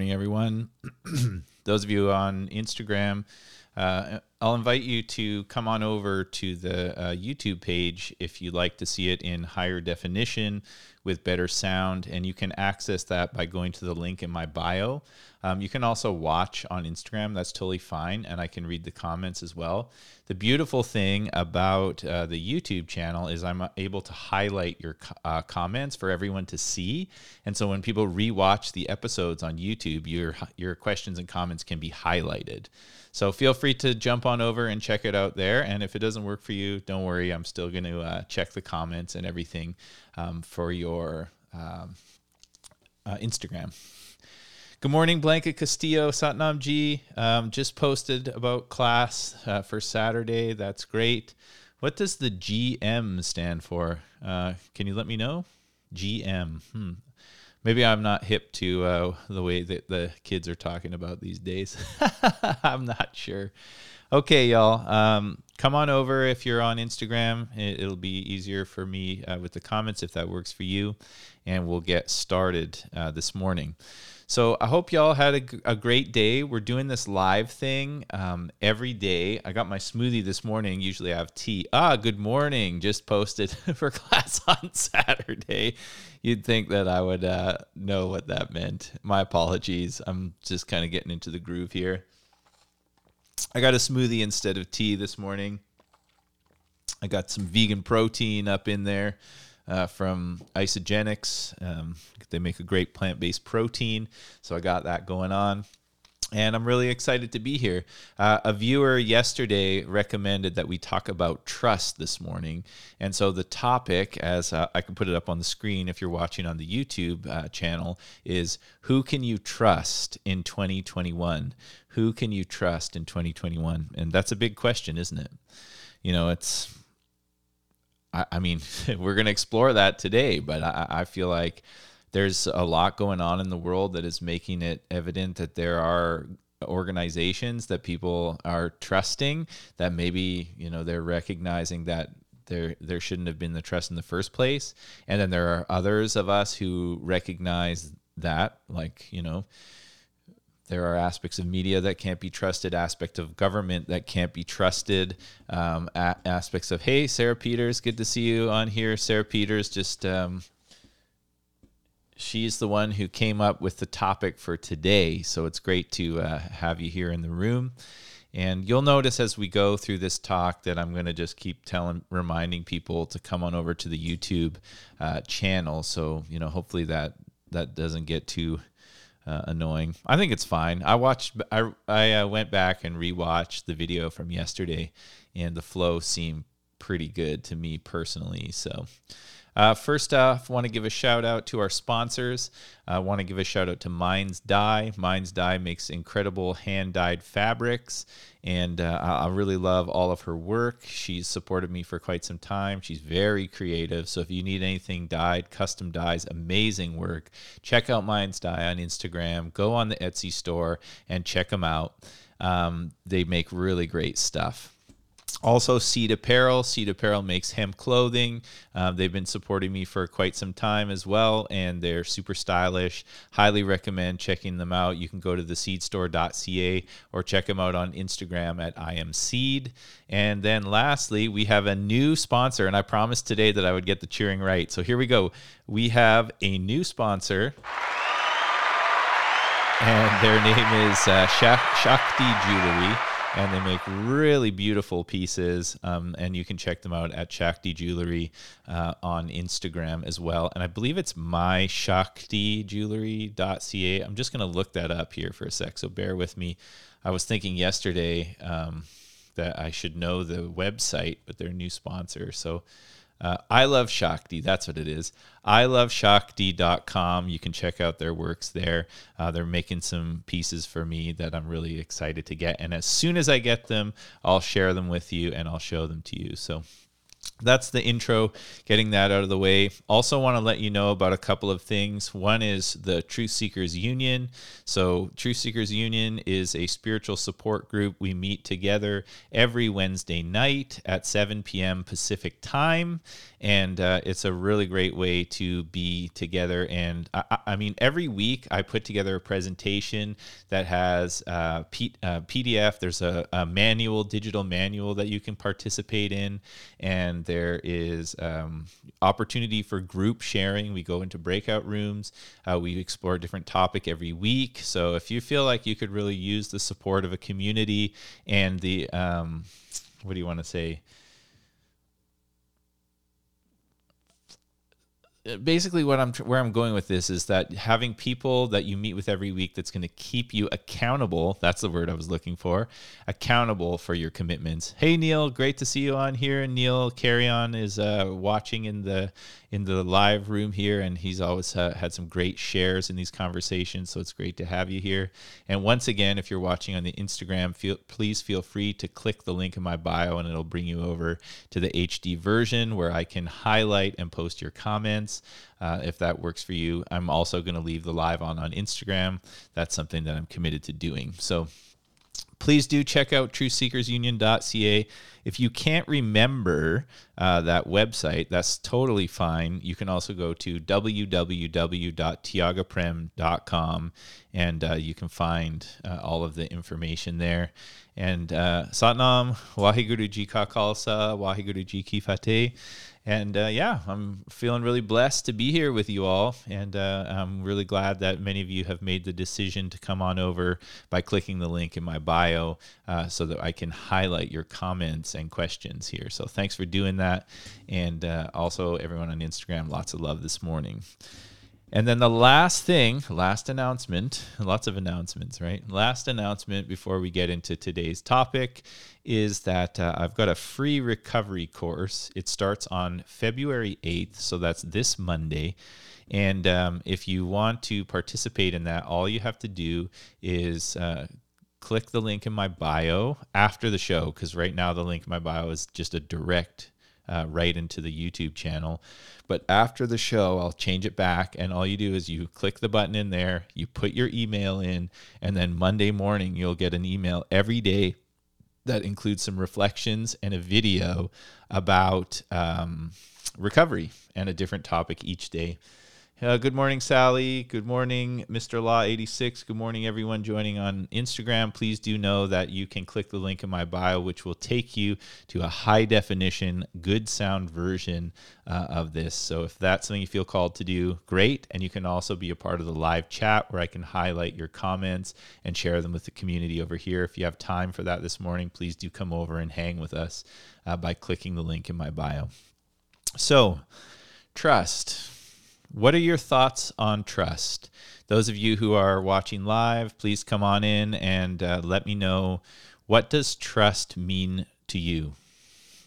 morning, everyone. Those of you on Instagram, uh, I'll invite you to come on over to the uh, YouTube page if you'd like to see it in higher definition with better sound. And you can access that by going to the link in my bio. Um, you can also watch on Instagram. That's totally fine. And I can read the comments as well. The beautiful thing about uh, the YouTube channel is I'm able to highlight your uh, comments for everyone to see. And so when people rewatch the episodes on YouTube, your, your questions and comments can be highlighted. So feel free to jump on over and check it out there. And if it doesn't work for you, don't worry. I'm still going to uh, check the comments and everything um, for your um, uh, Instagram. Good morning, Blanca Castillo, Satnam G. Um, just posted about class uh, for Saturday. That's great. What does the GM stand for? Uh, can you let me know? GM. Hmm. Maybe I'm not hip to uh, the way that the kids are talking about these days. I'm not sure. Okay, y'all. Um, come on over if you're on Instagram. It, will be easier for me uh, with the comments if that works for you. And we'll get started uh, this morning. So I hope y'all had a, a, great day. We're doing this live thing um, every day. I got my smoothie this morning. Usually I have tea. Ah, good morning. Just posted for class on Saturday. You'd think that I would uh, know what that meant. My apologies. I'm just kind of getting into the groove here. I got a smoothie instead of tea this morning. I got some vegan protein up in there uh, from Isagenix. Um, they make a great plant based protein. So I got that going on. And I'm really excited to be here. Uh, a viewer yesterday recommended that we talk about trust this morning. And so the topic, as uh, I can put it up on the screen if you're watching on the YouTube uh, channel, is Who can you trust in 2021? Who can you trust in 2021? And that's a big question, isn't it? You know, it's I, I mean, we're going to explore that today, but I, I feel like there's a lot going on in the world that is making it evident that there are organizations that people are trusting that maybe you know they're recognizing that there there shouldn't have been the trust in the first place. And then there are others of us who recognize that like you know there are aspects of media that can't be trusted, aspect of government that can't be trusted, um, a- aspects of hey, Sarah Peters, good to see you on here. Sarah Peters, just um, she's the one who came up with the topic for today, so it's great to uh, have you here in the room. And you'll notice as we go through this talk that I'm going to just keep telling, reminding people to come on over to the YouTube uh, channel. So you know, hopefully that that doesn't get too uh, annoying. I think it's fine. I watched. I I uh, went back and rewatched the video from yesterday, and the flow seemed pretty good to me personally. So. Uh, first off, want to give a shout out to our sponsors. I uh, want to give a shout out to Minds Dye. Minds Dye makes incredible hand dyed fabrics, and uh, I really love all of her work. She's supported me for quite some time. She's very creative. So if you need anything dyed, custom dyes, amazing work, check out Minds Dye on Instagram. Go on the Etsy store and check them out. Um, they make really great stuff. Also, Seed Apparel. Seed Apparel makes hemp clothing. Um, they've been supporting me for quite some time as well, and they're super stylish. Highly recommend checking them out. You can go to theseedstore.ca or check them out on Instagram at IamSeed. And then lastly, we have a new sponsor, and I promised today that I would get the cheering right. So here we go. We have a new sponsor and their name is uh, Shakti Jewelry and they make really beautiful pieces. Um, and you can check them out at Shakti Jewelry uh, on Instagram as well. And I believe it's myshakti.jewelry.ca. I'm just going to look that up here for a sec, so bear with me. I was thinking yesterday um, that I should know the website, but they're a new sponsor. So uh, I love Shakti. That's what it is. I love Shakti.com. You can check out their works there. Uh, they're making some pieces for me that I'm really excited to get. And as soon as I get them, I'll share them with you and I'll show them to you. So that's the intro, getting that out of the way. Also, want to let you know about a couple of things. One is the Truth Seekers Union. So, Truth Seekers Union is a spiritual support group. We meet together every Wednesday night at 7 p.m. Pacific time. And uh, it's a really great way to be together. And I, I, mean, every week I put together a presentation that has uh, P, uh, PDF, there's a, a manual, digital manual that you can participate in. And there is um, opportunity for group sharing. We go into breakout rooms. Uh, we explore a different topic every week. So if you feel like you could really use the support of a community and the um, what do you want to say? Basically what I'm where I'm going with this is that having people that you meet with every week that's going to keep you accountable. That's the word I was looking for. Accountable for your commitments. Hey Neil, great to see you on here. Neil Carry On is uh, watching in the in the live room here, and he's always uh, had some great shares in these conversations. So it's great to have you here. And once again, if you're watching on the Instagram, feel, please feel free to click the link in my bio, and it'll bring you over to the HD version where I can highlight and post your comments. Uh, if that works for you, I'm also going to leave the live on on Instagram. That's something that I'm committed to doing. So please do check out truthseekersunion.ca. If you can't remember uh, that website, that's totally fine. You can also go to www.tiagaprem.com and uh, you can find uh, all of the information there. And uh, Satnam, Waheguru Ji Ka Khalsa, Waheguru Ji Ki Fateh. And uh, yeah, I'm feeling really blessed to be here with you all. And uh, I'm really glad that many of you have made the decision to come on over by clicking the link in my bio uh, so that I can highlight your comments and questions here. So thanks for doing that. And uh, also, everyone on Instagram, lots of love this morning. And then the last thing, last announcement, lots of announcements, right? Last announcement before we get into today's topic is that uh, I've got a free recovery course. It starts on February 8th, so that's this Monday. And um, if you want to participate in that, all you have to do is uh, click the link in my bio after the show, because right now the link in my bio is just a direct uh, right into the YouTube channel. But after the show, I'll change it back. And all you do is you click the button in there, you put your email in, and then Monday morning, you'll get an email every day that includes some reflections and a video about um, recovery and a different topic each day. Uh, good morning, Sally. Good morning, Mr. Law 86. Good morning, everyone joining on Instagram. Please do know that you can click the link in my bio, which will take you to a high definition, good sound version uh, of this. So, if that's something you feel called to do, great. And you can also be a part of the live chat where I can highlight your comments and share them with the community over here. If you have time for that this morning, please do come over and hang with us uh, by clicking the link in my bio. So, trust what are your thoughts on trust? Those of you who are watching live, please come on in and uh, let me know what does trust mean to you.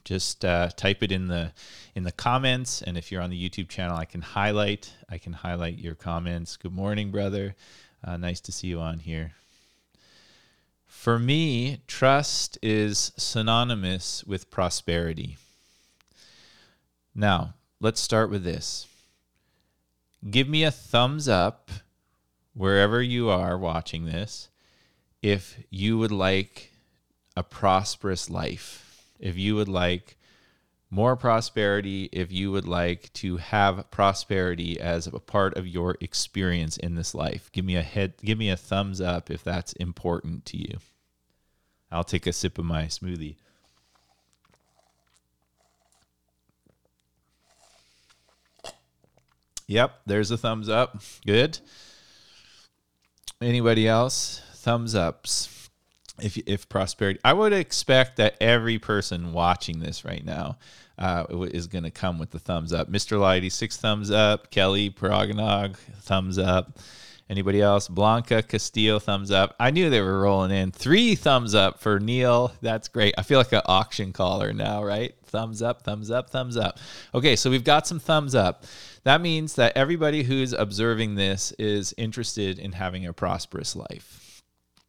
Just uh, type it in the in the comments, and if you're on the YouTube channel, I can highlight I can highlight your comments. Good morning, brother. Uh, nice to see you on here. For me, trust is synonymous with prosperity. Now, let's start with this give me a thumbs up wherever you are watching this if you would like a prosperous life, if you would like more prosperity, if you would like to have prosperity as a part of your experience in this life. Give me a head give me a thumbs up if that's important to you. I'll take a sip of my smoothie. Yep, there's a thumbs up. Good. Anybody else? Thumbs ups. If if prosperity, I would expect that every person watching this right now uh, is going to come with the thumbs up. Mr. Lighty, six thumbs up. Kelly Paragonog, thumbs up. Anybody else? Blanca Castillo, thumbs up. I knew they were rolling in. Three thumbs up for Neil. That's great. I feel like an auction caller now, right? Thumbs up, thumbs up, thumbs up. Okay, so we've got some thumbs up. That means that everybody who's observing this is interested in having a prosperous life.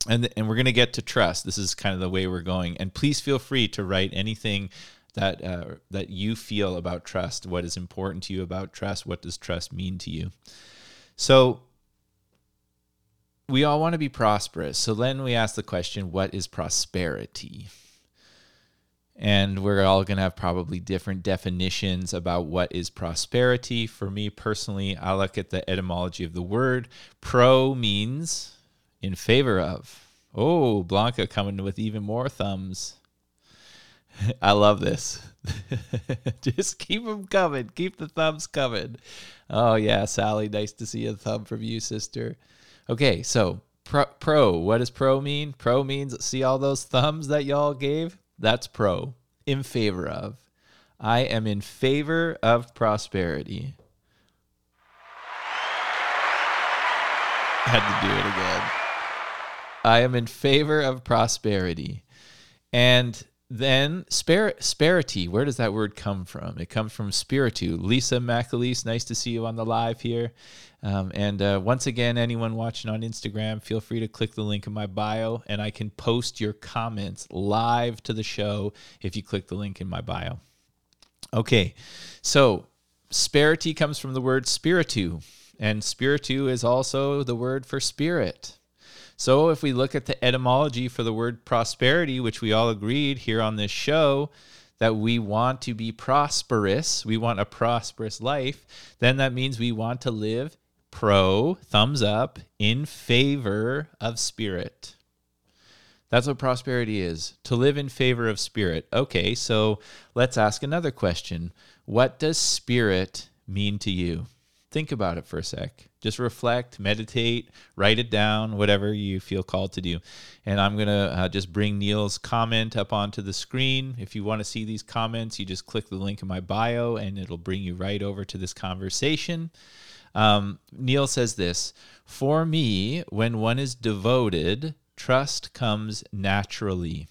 And, and we're going to get to trust. This is kind of the way we're going. And please feel free to write anything that uh, that you feel about trust. What is important to you about trust? What does trust mean to you? So we all want to be prosperous. So then we ask the question, what is prosperity? And we're all going to have probably different definitions about what is prosperity. For me personally, I look at the etymology of the word. Pro means in favor of. Oh, Blanca coming with even more thumbs. I love this. Just keep them coming. Keep the thumbs coming. Oh, yeah, Sally, nice to see a thumb from you, sister. Okay, so pro, pro, what does pro mean? Pro means see all those thumbs that y'all gave? That's pro. In favor of. I am in favor of prosperity. Had to do it again. I am in favor of prosperity. And then spar- sparity, where does that word come from? It comes from spiritu. Lisa McAleese, nice to see you on the live here. Um, and uh, once again, anyone watching on Instagram, feel free to click the link in my bio, and I can post your comments live to the show if you click the link in my bio. Okay, so sparity comes from the word spiritu, and spiritu is also the word for spirit. So if we look at the etymology for the word prosperity, which we all agreed here on this show, that we want to be prosperous, we want a prosperous life, then that means we want to live pro, thumbs up, in favor of spirit. That's what prosperity is to live in favor of spirit. Okay, so let's ask another question. What does spirit mean to you? Think about it for a sec. Just reflect, meditate, write it down, whatever you feel called to do. And I'm going to uh, just bring Neil's comment up onto the screen. If you want to see these comments, you just click the link in my bio and it'll bring you right over to this conversation. Um, Neil says this For me, when one is devoted, trust comes naturally.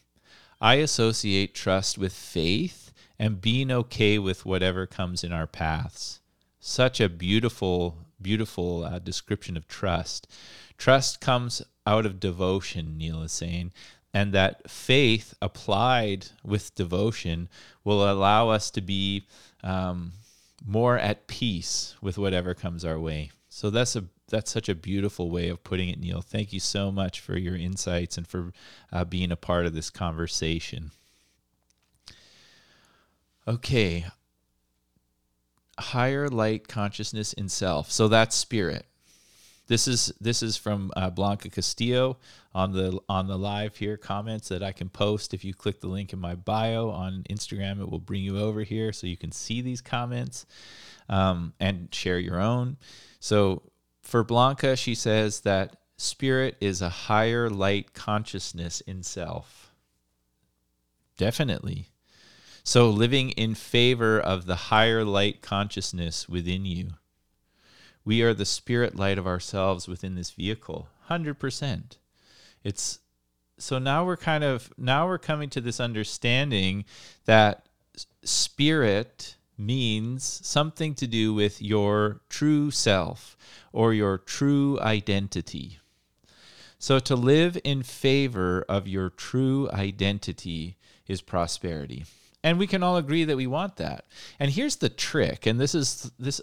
I associate trust with faith and being okay with whatever comes in our paths such a beautiful, beautiful uh, description of trust. Trust comes out of devotion, Neil is saying, and that faith applied with devotion will allow us to be um, more at peace with whatever comes our way. So that's a that's such a beautiful way of putting it, Neil. Thank you so much for your insights and for uh, being a part of this conversation. Okay, higher light consciousness in self. So that's spirit. This is this is from uh, Blanca Castillo on the on the live here comments that I can post. If you click the link in my bio on Instagram, it will bring you over here so you can see these comments um, and share your own. So for Blanca, she says that spirit is a higher light consciousness in self. Definitely. So, living in favor of the higher light consciousness within you. We are the spirit light of ourselves within this vehicle, 100%. It's so now we're kind of now we're coming to this understanding that spirit means something to do with your true self or your true identity. So to live in favor of your true identity is prosperity and we can all agree that we want that. And here's the trick and this is this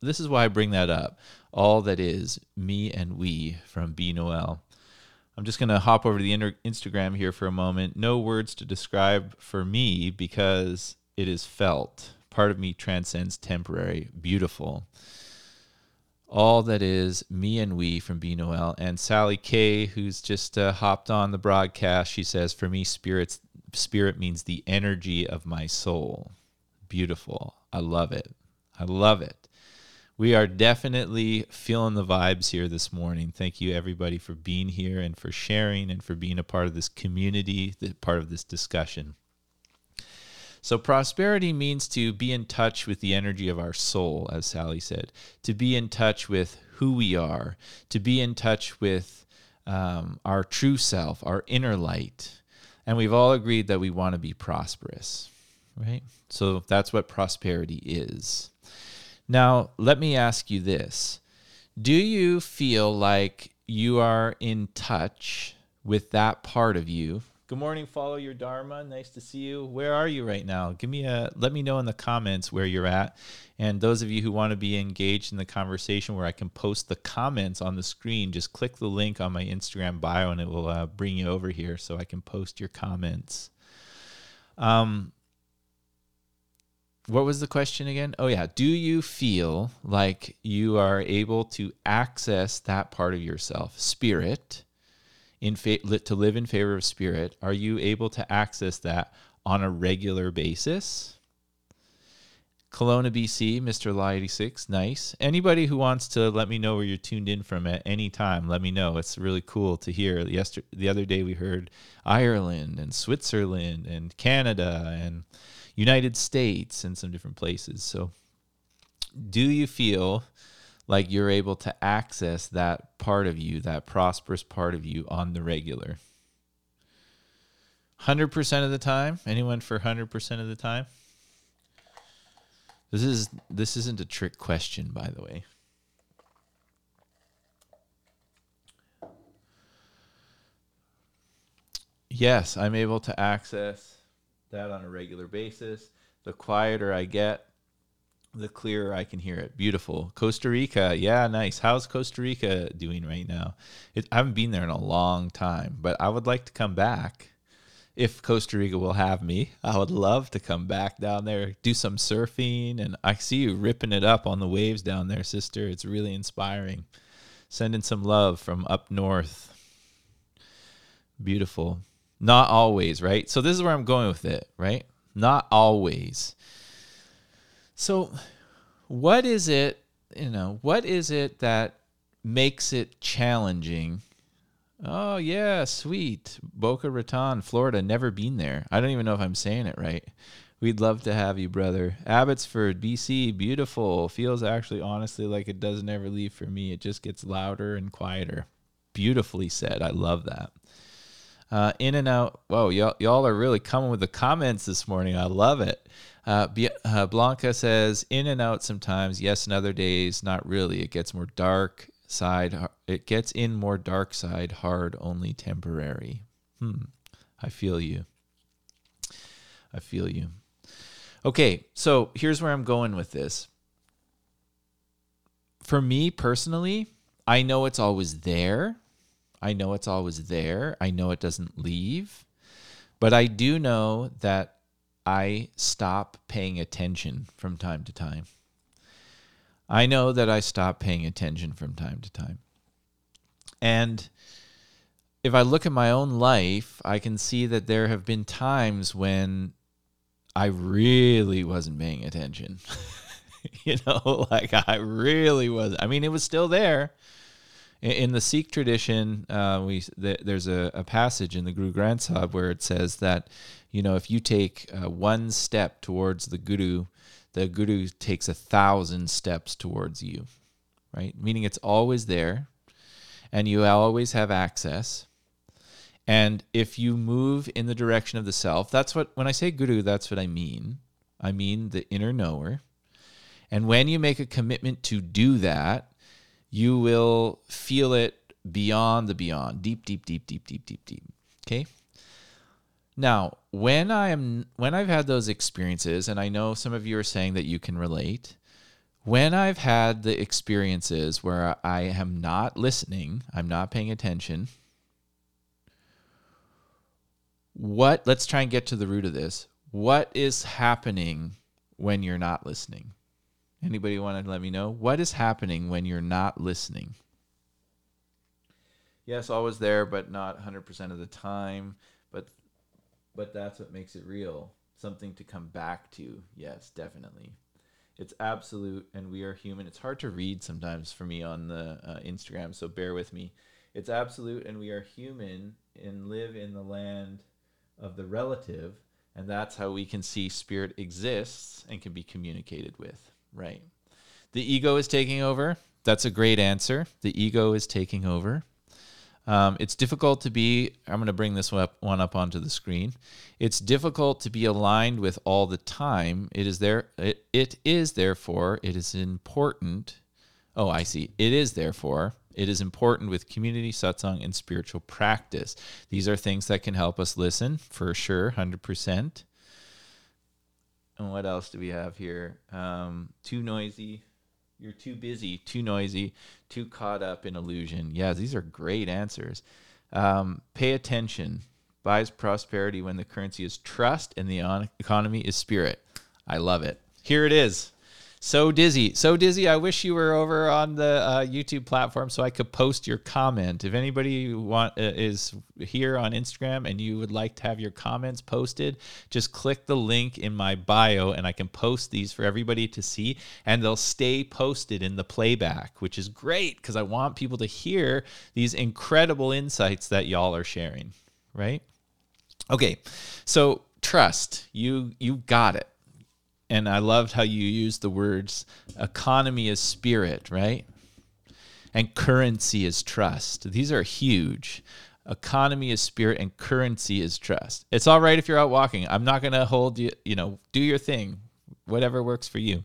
this is why i bring that up. All that is me and we from b noel. I'm just going to hop over to the inter- instagram here for a moment. No words to describe for me because it is felt. Part of me transcends temporary. Beautiful. All that is me and we from B Noel. And Sally K, who's just uh, hopped on the broadcast. She says, "For me, spirits spirit means the energy of my soul. Beautiful. I love it. I love it. We are definitely feeling the vibes here this morning. Thank you, everybody, for being here and for sharing and for being a part of this community, part of this discussion. So, prosperity means to be in touch with the energy of our soul, as Sally said, to be in touch with who we are, to be in touch with um, our true self, our inner light. And we've all agreed that we want to be prosperous, right? So that's what prosperity is. Now, let me ask you this Do you feel like you are in touch with that part of you, Good morning, follow your dharma. Nice to see you. Where are you right now? Give me a let me know in the comments where you're at. And those of you who want to be engaged in the conversation where I can post the comments on the screen, just click the link on my Instagram bio and it will uh, bring you over here so I can post your comments. Um what was the question again? Oh yeah, do you feel like you are able to access that part of yourself, spirit? In fa- to live in favor of spirit, are you able to access that on a regular basis? Kelowna, BC, Mr. Law 86, nice. Anybody who wants to let me know where you're tuned in from at any time, let me know. It's really cool to hear. Yesterday, the other day we heard Ireland and Switzerland and Canada and United States and some different places. So, do you feel like you're able to access that part of you, that prosperous part of you on the regular. 100% of the time? Anyone for 100% of the time? This is this isn't a trick question by the way. Yes, I'm able to access that on a regular basis. The quieter I get, the clearer I can hear it. Beautiful. Costa Rica. Yeah, nice. How's Costa Rica doing right now? It, I haven't been there in a long time, but I would like to come back. If Costa Rica will have me, I would love to come back down there, do some surfing. And I see you ripping it up on the waves down there, sister. It's really inspiring. Sending some love from up north. Beautiful. Not always, right? So, this is where I'm going with it, right? Not always so, what is it, you know, what is it that makes it challenging? Oh, yeah, sweet. Boca Raton, Florida. Never been there. I don't even know if I'm saying it right. We'd love to have you, brother. Abbotsford, BC, beautiful. Feels actually, honestly, like it doesn't ever leave for me. It just gets louder and quieter. Beautifully said. I love that. Uh, in and out. Whoa, y'all, y'all are really coming with the comments this morning. I love it. Uh, uh, Blanca says, in and out sometimes, yes, and other days, not really. It gets more dark side. It gets in more dark side, hard, only temporary. Hmm. I feel you. I feel you. Okay, so here's where I'm going with this. For me personally, I know it's always there. I know it's always there. I know it doesn't leave. But I do know that I stop paying attention from time to time. I know that I stop paying attention from time to time. And if I look at my own life, I can see that there have been times when I really wasn't paying attention. you know, like I really was. I mean, it was still there. In, the Sikh tradition, uh, we there's a, a, passage in the Guru Granth Sahib where it says that you know, if you take uh, one step towards the guru, the guru takes a thousand steps towards you, right? Meaning it's always there and you always have access. And if you move in the direction of the self, that's what, when I say guru, that's what I mean. I mean the inner knower. And when you make a commitment to do that, you will feel it beyond the beyond, deep, deep, deep, deep, deep, deep, deep. Okay? Now, when I am when I've had those experiences and I know some of you are saying that you can relate, when I've had the experiences where I am not listening, I'm not paying attention, what let's try and get to the root of this. What is happening when you're not listening? Anybody want to let me know? What is happening when you're not listening? Yes, always there, but not 100% of the time. But but that's what makes it real. Something to come back to. Yes, definitely. It's absolute, and we are human. It's hard to read sometimes for me on the uh, Instagram, so bear with me. It's absolute, and we are human and live in the land of the relative, and that's how we can see spirit exists and can be communicated with, right? The ego is taking over. That's a great answer. The ego is taking over. Um, it's difficult to be, I'm going to bring this one up, one up onto the screen. It's difficult to be aligned with all the time. It is there, it, it is therefore, it is important. Oh, I see. It is therefore it is important with community satsang and spiritual practice. These are things that can help us listen for sure, 100%. And what else do we have here? Um, too noisy. You're too busy, too noisy, too caught up in illusion. Yeah, these are great answers. Um, pay attention. Buys prosperity when the currency is trust and the economy is spirit. I love it. Here it is so dizzy, so dizzy. I wish you were over on the uh, YouTube platform so I could post your comment. If anybody want uh, is here on Instagram and you would like to have your comments posted, just click the link in my bio and I can post these for everybody to see, and they'll stay posted in the playback, which is great because I want people to hear these incredible insights that y'all are sharing. Right? Okay, so trust. You you got it and I loved how you used the words economy is spirit, right? And currency is trust. These are huge. Economy is spirit and currency is trust. It's all right if you're out walking. I'm not going to hold you, you know, do your thing, whatever works for you.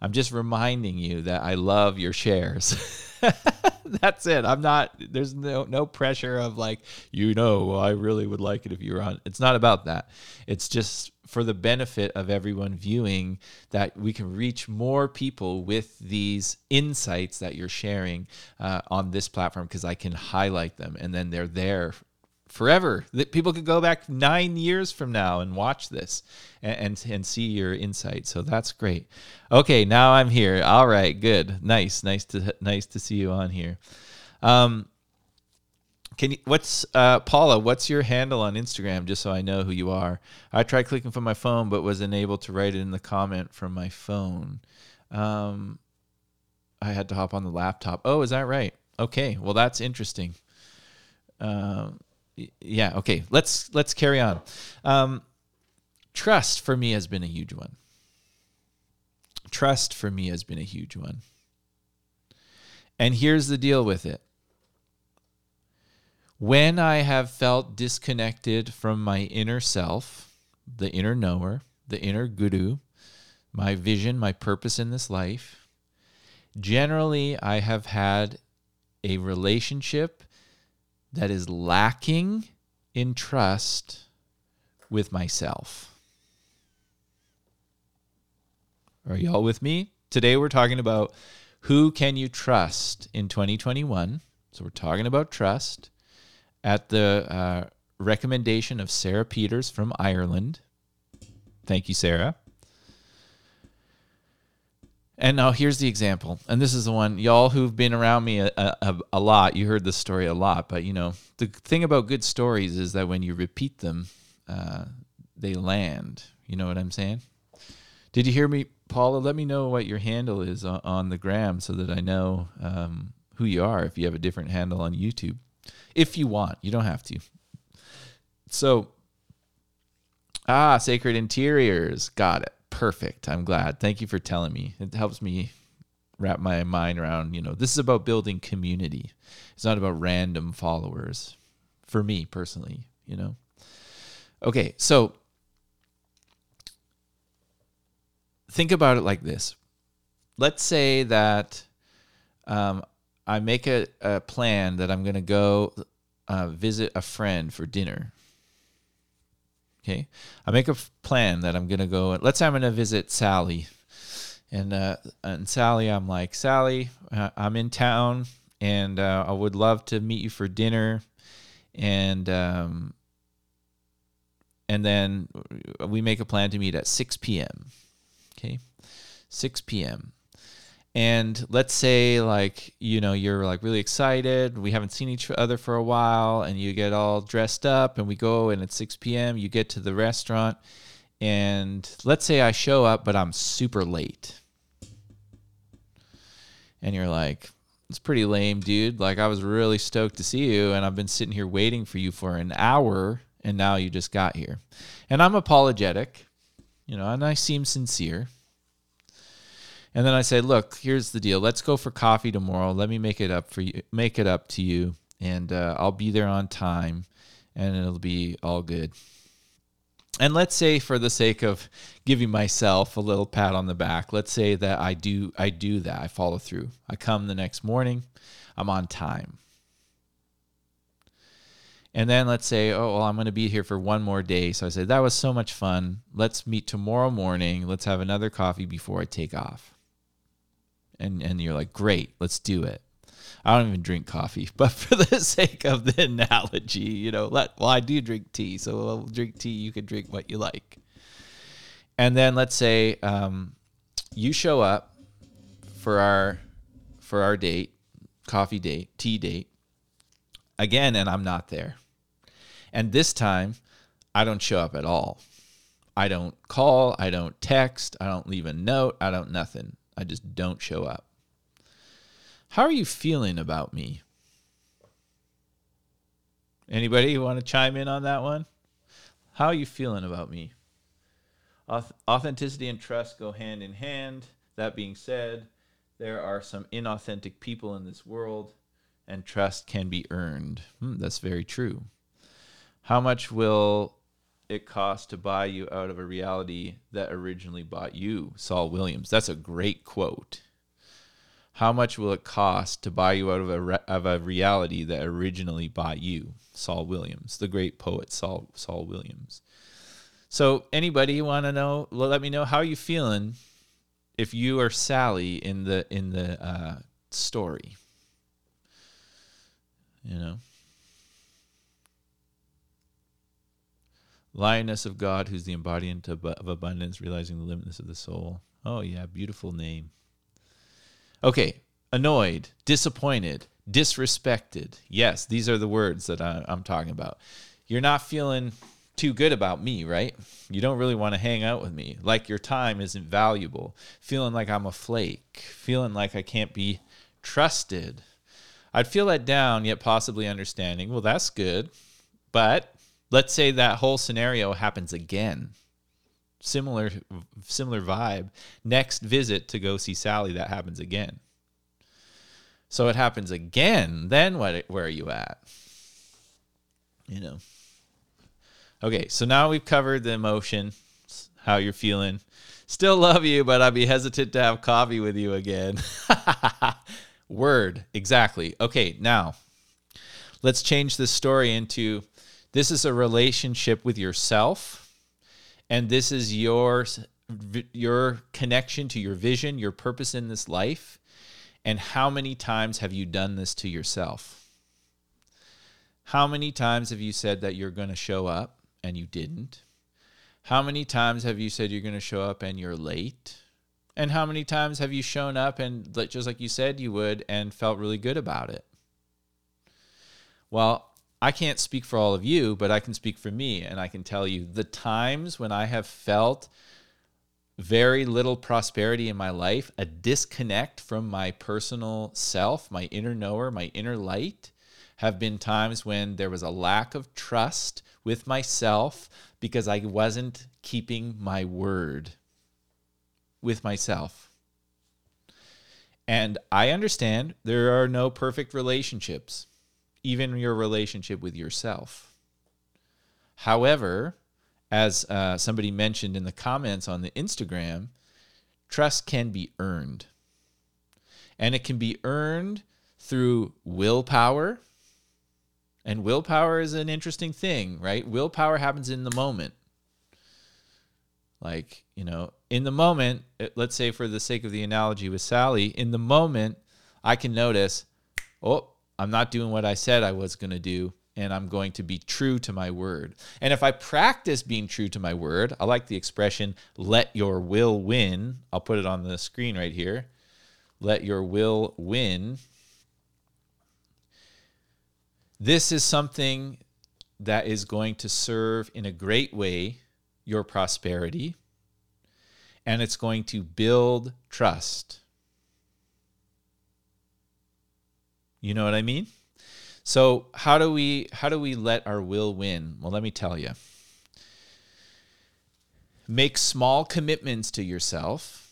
I'm just reminding you that I love your shares. That's it. I'm not there's no no pressure of like, you know, I really would like it if you were on. It's not about that. It's just for the benefit of everyone viewing that we can reach more people with these insights that you're sharing uh, on this platform because I can highlight them and then they're there forever. That people could go back nine years from now and watch this and, and, and see your insight. So that's great. Okay, now I'm here. All right, good, nice, nice to nice to see you on here. Um, can you, what's uh, Paula? What's your handle on Instagram? Just so I know who you are. I tried clicking from my phone, but was unable to write it in the comment from my phone. Um, I had to hop on the laptop. Oh, is that right? Okay, well that's interesting. Um, yeah. Okay. Let's let's carry on. Um, trust for me has been a huge one. Trust for me has been a huge one. And here's the deal with it when I have felt disconnected from my inner self, the inner knower, the inner guru, my vision, my purpose in this life, generally I have had a relationship that is lacking in trust with myself. Are y'all with me? Today we're talking about who can you trust in 2021. So we're talking about trust at the uh, recommendation of Sarah Peters from Ireland. Thank you, Sarah. And now here's the example. And this is the one, y'all who've been around me a, a, a, lot, you heard this story a lot. But, you know, the thing about good stories is that when you repeat them, uh, they land. You know what I'm saying? Did you hear me, Paula? Let me know what your handle is on, on the gram so that I know um, who you are if you have a different handle on YouTube if you want. You don't have to. So, ah, Sacred Interiors. Got it. Perfect. I'm glad. Thank you for telling me. It helps me wrap my mind around, you know, this is about building community. It's not about random followers for me personally, you know. Okay, so think about it like this. Let's say that um, I make a, a plan that I'm going to go uh, visit a friend for dinner. Okay. I make a plan that I'm going to go. Let's say I'm going to visit Sally. And, uh, and Sally, I'm like, Sally, uh, I'm in town and uh, I would love to meet you for dinner. And, um, and then we make a plan to meet at 6 p.m. Okay. 6 p.m and let's say like you know you're like really excited we haven't seen each other for a while and you get all dressed up and we go and it's 6 p.m you get to the restaurant and let's say i show up but i'm super late. And you're like it's pretty lame dude. Like i was really stoked to see you and i've been sitting here waiting for you for an hour and now you just got here. And i'm apologetic you know and i seem sincere and then I say, look, here's the deal. Let's go for coffee tomorrow. Let me make it up for you, make it up to you, and uh, I'll be there on time, and it'll be all good. and let's say for the sake of giving myself a little pat on the back let's say that i do i do that. I follow through. I come the next morning i'm on time. And then let's say oh well i'm going to be here for one more day. So i say that was so much fun. Let's meet tomorrow morning. Let's have another coffee before i take off and and you're like great let's do it I don't even drink coffee, but for the sake of the analogy, you know, let well, I do drink tea, so I'll drink tea. You can drink what you like, and then let's say um, you show up for our for our date, coffee date, tea date, again, and I'm not there, and this time I don't show up at all. I don't call, I don't text, I don't leave a note, I don't nothing. I just don't show up. How are you feeling about me? Anybody want to chime in on that one? How are you feeling about me? Authenticity and trust go hand in hand. That being said, there are some inauthentic people in this world, and trust can be earned. Hmm, that's very true. How much will it costs to buy you out of a reality that originally bought you? Saul Williams. That's a great quote how much will it cost to buy you out of a, re- of a reality that originally bought you? Saul Williams, the great poet Saul, Saul Williams. So, anybody want to know? Let me know how you feeling if you are Sally in the in the uh, story. You know, lioness of God, who's the embodiment of, abundance, realizing the limitless of the soul. Oh yeah, beautiful name. Okay, annoyed, disappointed, disrespected. Yes, these are the words that I, am talking about. You're not feeling too good about me, right? You don't really want to hang out with me. Like your time isn't valuable. Feeling like I'm a flake. Feeling like I can't be trusted. I'd feel that down, yet possibly understanding. Well, that's good. But let's say that whole scenario happens again similar similar vibe. Next visit to go see Sally, that happens again. So it happens again. Then what? Where are you at? You know. Okay, so now we've covered the emotion, how you're feeling. Still love you, but I'd be hesitant to have coffee with you again. Word, exactly. Okay, now let's change this story into this is a relationship with yourself and this is your your connection to your vision, your purpose in this life, and how many times have you done this to yourself? How many times have you said that you're going to show up and you didn't? How many times have you said you're going to show up and you're late? And how many times have you shown up and just like you said you would and felt really good about it? Well, I can't speak for all of you, but I can speak for me. And I can tell you the times when I have felt very little prosperity in my life, a disconnect from my personal self, my inner knower, my inner light, have been times when there was a lack of trust with myself because I wasn't keeping my word with myself. And I understand there are no perfect relationships even your relationship with yourself. However, as uh, somebody mentioned in the comments on the Instagram, trust can be earned. And it can be earned through willpower. And willpower is an interesting thing, right? Willpower happens in the moment. Like, you know, in the moment, let's say for the sake of the analogy with Sally, in the moment, I can notice, oh, I'm not doing what I said I was going to do, and I'm going to be true to my word. And if I practice being true to my word, I like the expression, let your will win. I'll put it on the screen right here. Let your will win. This is something that is going to serve in a great way your prosperity, and it's going to build trust. You know what I mean? So how do we how do we let our will win? Well, let me tell you. Make small commitments to yourself.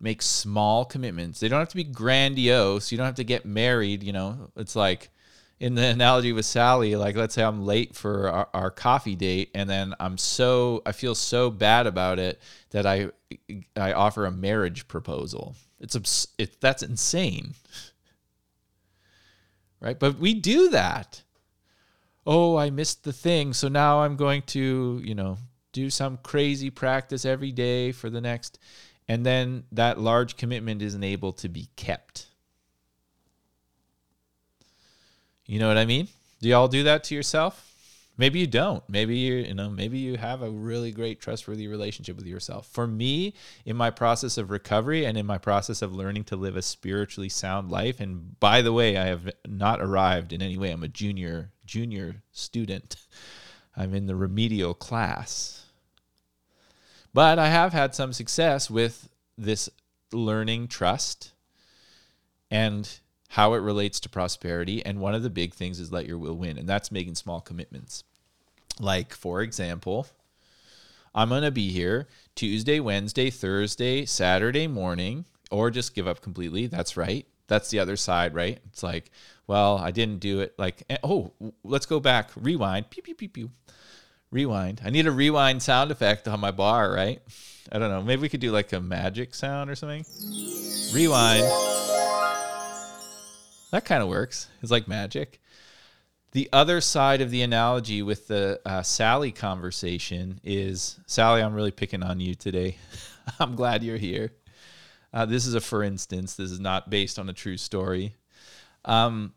Make small commitments. They don't have to be grandiose. You don't have to get married, you know. It's like in the analogy with Sally, like let's say I'm late for our, our, coffee date, and then I'm so I feel so bad about it that I I offer a marriage proposal. It's it, that's insane, right? But we do that. Oh, I missed the thing, so now I'm going to you know do some crazy practice every day for the next, and then that large commitment isn't able to be kept you know what I mean? Do y'all do that to yourself? Maybe you don't. Maybe you you know, maybe you have a really great trustworthy relationship with yourself. For me, in my process of recovery and in my process of learning to live a spiritually sound life, and by the way, I have not arrived in any way. I'm a junior junior student. I'm in the remedial class. But I have had some success with this learning trust and how it relates to prosperity. And one of the big things is let your will win, and that's making small commitments. Like, for example, I'm going to be here Tuesday, Wednesday, Thursday, Saturday morning, or just give up completely. That's right. That's the other side, right? It's like, well, I didn't do it. Like, eh, oh, let's go back, rewind, pew, pew, pew, pew. Rewind. I need a rewind sound effect on my bar, right? I don't know. Maybe we could do like a magic sound or something. Rewind. That kind of works. It's like magic. The other side of the analogy with the uh, Sally conversation is Sally, I'm really picking on you today. I'm glad you're here. Uh, this is a for instance. This is not based on a true story. Um,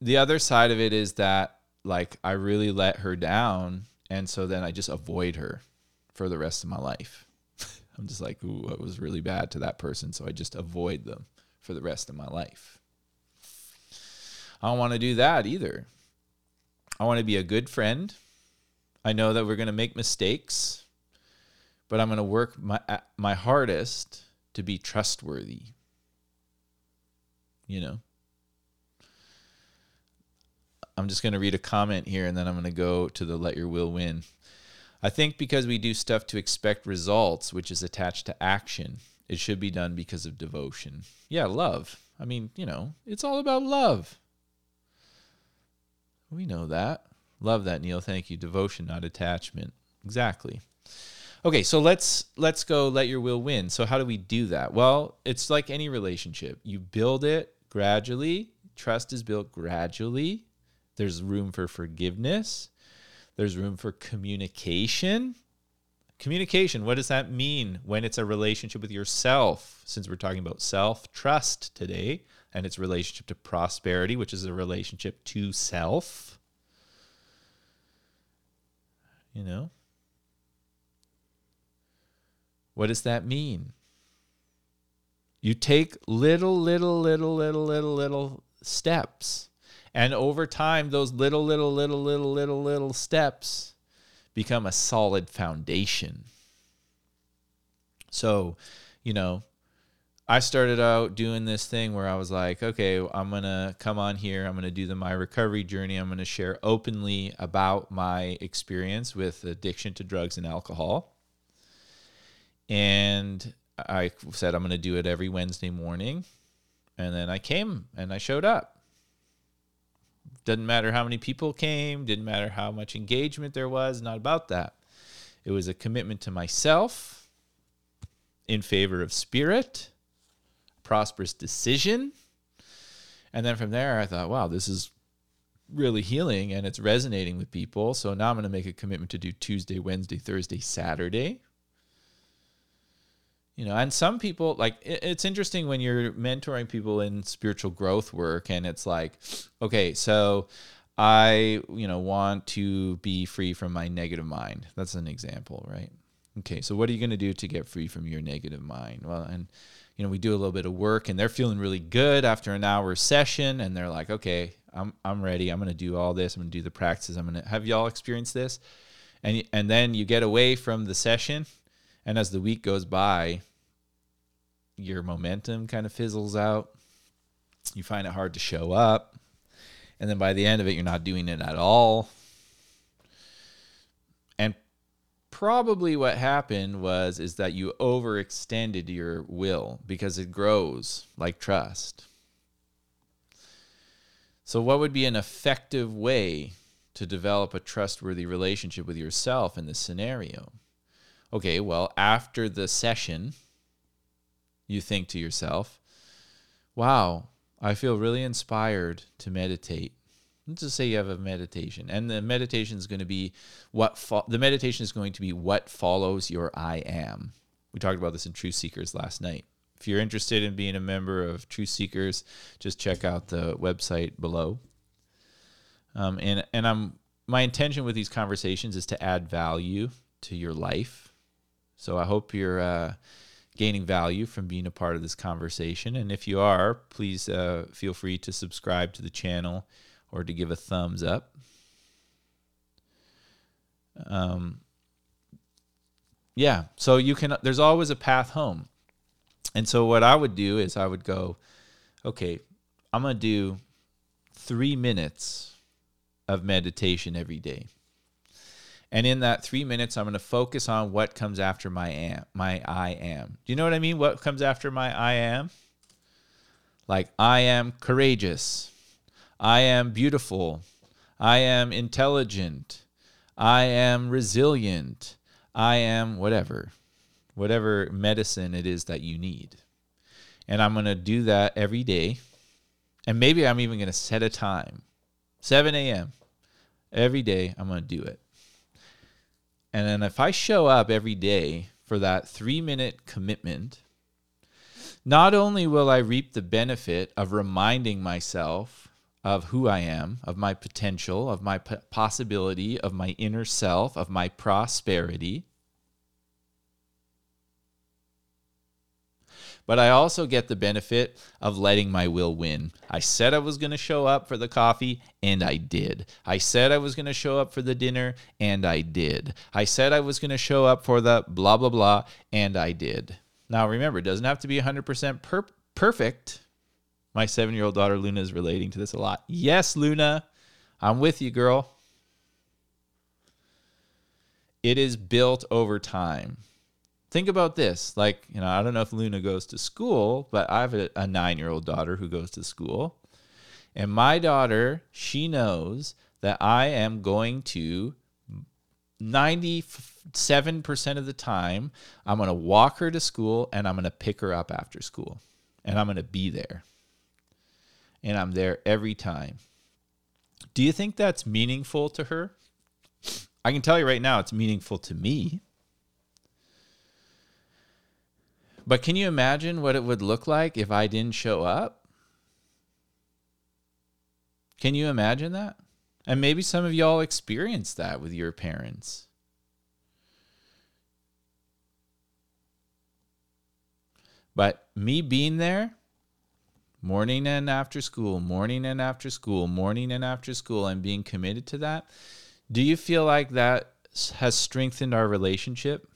the other side of it is that, like, I really let her down. And so then I just avoid her for the rest of my life. I'm just like, ooh, I was really bad to that person. So I just avoid them for the rest of my life. I don't want to do that either. I want to be a good friend. I know that we're going to make mistakes, but I'm going to work my my hardest to be trustworthy. You know. I'm just going to read a comment here and then I'm going to go to the let your will win. I think because we do stuff to expect results, which is attached to action, it should be done because of devotion. Yeah, love. I mean, you know, it's all about love. We know that. Love that, Neil. Thank you. Devotion, not attachment. Exactly. Okay, so let's let's go let your will win. So how do we do that? Well, it's like any relationship. You build it gradually. Trust is built gradually. There's room for forgiveness. There's room for communication. Communication, what does that mean when it's a relationship with yourself? Since we're talking about self trust today, and its relationship to prosperity, which is a relationship to self. You know? What does that mean? You take little, little, little, little, little, little steps. And over time, those little, little, little, little, little, little steps become a solid foundation. So, you know, I started out doing this thing where I was like, okay, I'm going to come on here. I'm going to do the my recovery journey. I'm going to share openly about my experience with addiction to drugs and alcohol. And I said I'm going to do it every Wednesday morning. And then I came and I showed up. Didn't matter how many people came, didn't matter how much engagement there was, not about that. It was a commitment to myself in favor of spirit prosperous decision. And then from there, I thought, wow, this is really healing and it's resonating with people. So now I'm going to make a commitment to do Tuesday, Wednesday, Thursday, Saturday. You know, and some people like it's interesting when you're mentoring people in spiritual growth work and it's like, okay, so I, you know, want to be free from my negative mind. That's an example, right? Okay, so what are you going to do to get free from your negative mind? Well, and you know, we do a little bit of work and they're feeling really good after an hour session and they're like, okay, I'm, I'm ready. I'm going to do all this. I'm going to do the practices. I'm going to have y'all experience this. And, and then you get away from the session. And as the week goes by, your momentum kind of fizzles out. You find it hard to show up. And then by the end of it, you're not doing it at all. Probably what happened was is that you overextended your will because it grows like trust. So, what would be an effective way to develop a trustworthy relationship with yourself in this scenario? Okay, well, after the session, you think to yourself, wow, I feel really inspired to meditate. Let's just say you have a meditation, and the meditation is going to be what fo- the meditation is going to be what follows your I am. We talked about this in Truth Seekers last night. If you're interested in being a member of Truth Seekers, just check out the website below. Um, and and I'm my intention with these conversations is to add value to your life. So I hope you're uh, gaining value from being a part of this conversation. And if you are, please uh, feel free to subscribe to the channel or to give a thumbs up. Um, yeah, so you can, there's always a path home. And so what I would do is I would go, okay, I'm going to do three minutes of meditation every day. And in that three minutes, I'm going to focus on what comes after my am, my I am. Do you know what I mean? What comes after my I am? Like I am courageous. I am beautiful. I am intelligent. I am resilient. I am whatever, whatever medicine it is that you need. And I'm going to do that every day. And maybe I'm even going to set a time 7 a.m. every day. I'm going to do it. And then if I show up every day for that three minute commitment, not only will I reap the benefit of reminding myself of who I am, of my potential, of my p- possibility, of my inner self, of my prosperity, but I also get the benefit of letting my will win. I said I was going to show up for the coffee, and I did. I said I was going to show up for the dinner, and I did. I said I was going to show up for the blah, blah, blah, and I did. Now, remember, it doesn't have to be 100% per- perfect. My seven year old daughter Luna is relating to this a lot. Yes, Luna, I'm with you, girl. It is built over time think about this. Like, you know, I don't know if Luna goes to school, but I have a, a nine year old daughter who goes to school. And my daughter, she knows that I am going to 97% of the time, I'm going to walk her to school and I'm going to pick her up after school. And I'm going to be there. And I'm there every time. Do you think that's meaningful to her? I can tell you right now, it's meaningful to me. But can you imagine what it would look like if I didn't show up? Can you imagine that? And maybe some of y'all experienced that with your parents. But me being there, morning and after school, morning and after school, morning and after school, and being committed to that, do you feel like that has strengthened our relationship?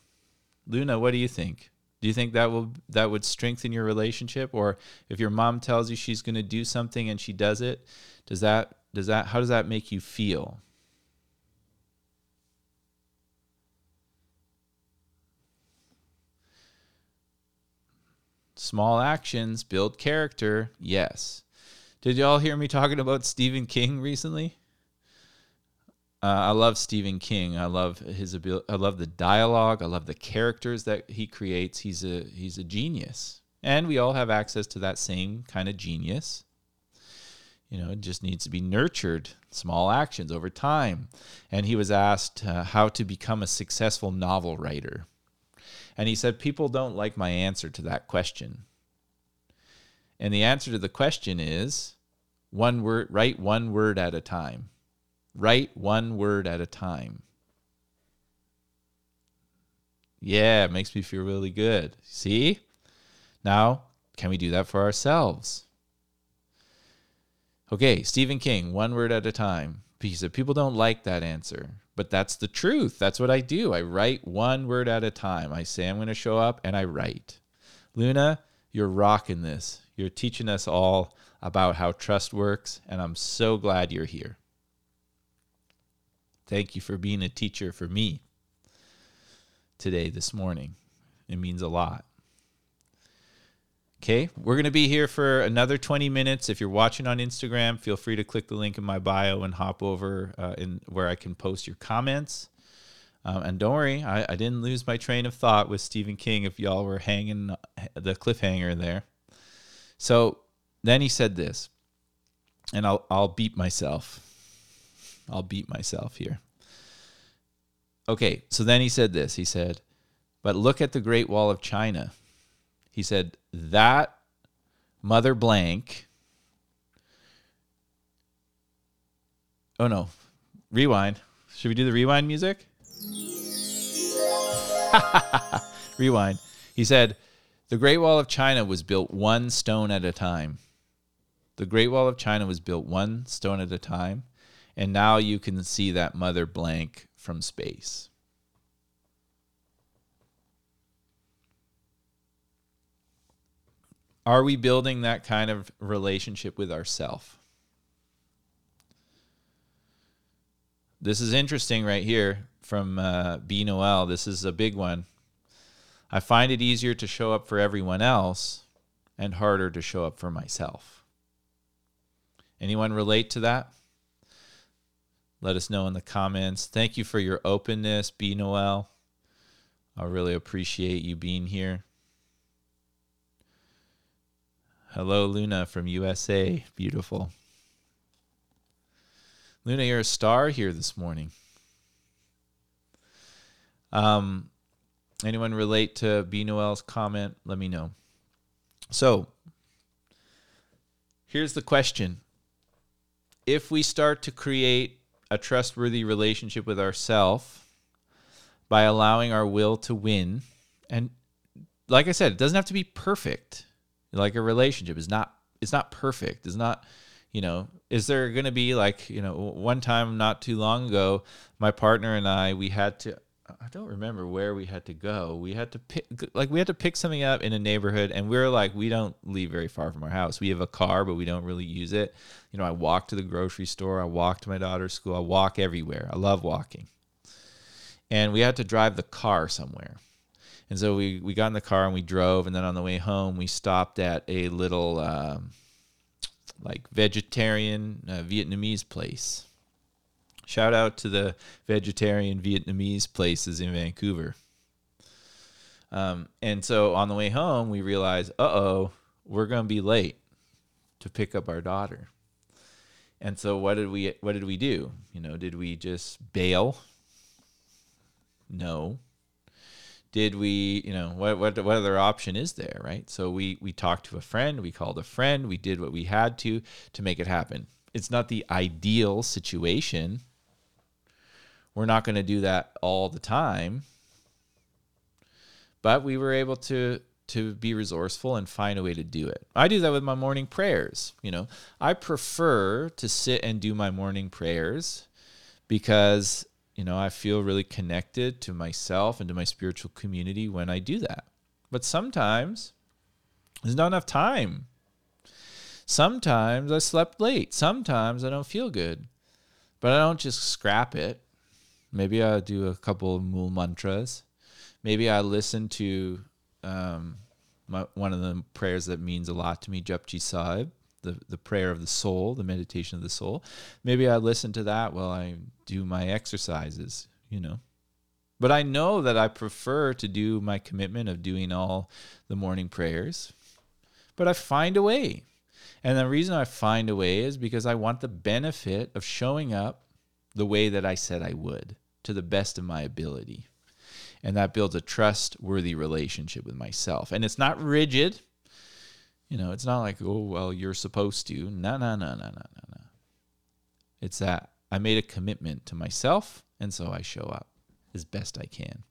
Luna, what do you think? Do you think that will that would strengthen your relationship or if your mom tells you she's going to do something and she does it, does that does that how does that make you feel? Small actions build character. Yes. Did y'all hear me talking about Stephen King recently? Uh, I love Stephen King. I love his ability. I love the dialogue. I love the characters that he creates. He's a he's a genius, and we all have access to that same kind of genius. You know, it just needs to be nurtured. Small actions over time. And he was asked uh, how to become a successful novel writer, and he said, "People don't like my answer to that question." And the answer to the question is one word. Write one word at a time. Write one word at a time. Yeah, it makes me feel really good. See? Now, can we do that for ourselves? Okay, Stephen King, one word at a time. He said, People don't like that answer, but that's the truth. That's what I do. I write one word at a time. I say I'm going to show up and I write. Luna, you're rocking this. You're teaching us all about how trust works, and I'm so glad you're here. Thank you for being a teacher for me today, this morning. It means a lot. Okay, we're going to be here for another 20 minutes. If you're watching on Instagram, feel free to click the link in my bio and hop over uh, in where I can post your comments. Um, and don't worry, I, I didn't lose my train of thought with Stephen King if y'all were hanging the cliffhanger there. So then he said this, and I'll, I'll beat myself. I'll beat myself here. Okay, so then he said this. He said, But look at the Great Wall of China. He said, That mother blank. Oh no, rewind. Should we do the rewind music? Rewind. He said, The Great Wall of China was built one stone at a time. The Great Wall of China was built one stone at a time. And now you can see that mother blank from space. Are we building that kind of relationship with ourself? This is interesting right here from uh, B. Noel. This is a big one. I find it easier to show up for everyone else and harder to show up for myself. Anyone relate to that? Let us know in the comments. Thank you for your openness, B. Noel. I really appreciate you being here. Hello, Luna from USA. Beautiful. Luna, you're a star here this morning. Um, anyone relate to B. Noel's comment? Let me know. So, here's the question If we start to create a trustworthy relationship with ourselves by allowing our will to win, and like I said, it doesn't have to be perfect. Like a relationship is not it's not perfect. It's not you know is there going to be like you know one time not too long ago my partner and i we had to I don't remember where we had to go. We had to pick like we had to pick something up in a neighborhood and we are like we don't leave very far from our house. We have a car but we don't really use it. You know, I walk to the grocery store, I walk to my daughter's school, I walk everywhere. I love walking. And we had to drive the car somewhere. And so we we got in the car and we drove and then on the way home we stopped at a little um, like vegetarian uh, Vietnamese place Shout out to the vegetarian Vietnamese places in Vancouver. Um, and so on the way home, we realized, uh oh, we're going to be late to pick up our daughter. And so what did we what did we do? You know, did we just bail? No. Did we, you know, what what what other option is there, right? So we we talked to a friend, we called a friend, we did what we had to to make it happen. It's not the ideal situation, we're not going to do that all the time. But we were able to to be resourceful and find a way to do it. I do that with my morning prayers, you know. I prefer to sit and do my morning prayers because, you know, I feel really connected to myself and to my spiritual community when I do that. But sometimes there's not enough time. Sometimes I slept late. Sometimes I don't feel good. But I don't just scrap it. Maybe I do a couple of mool mantras. Maybe I listen to um, my, one of the prayers that means a lot to me, Japji Sahib, the, the prayer of the soul, the meditation of the soul. Maybe I listen to that while I do my exercises, you know. But I know that I prefer to do my commitment of doing all the morning prayers. But I find a way. And the reason I find a way is because I want the benefit of showing up the way that I said I would to the best of my ability. And that builds a trustworthy relationship with myself. And it's not rigid. You know, it's not like, oh, well, you're supposed to. No, no, no, no, no, no, no. It's that I made a commitment to myself, and so I show up as best I can.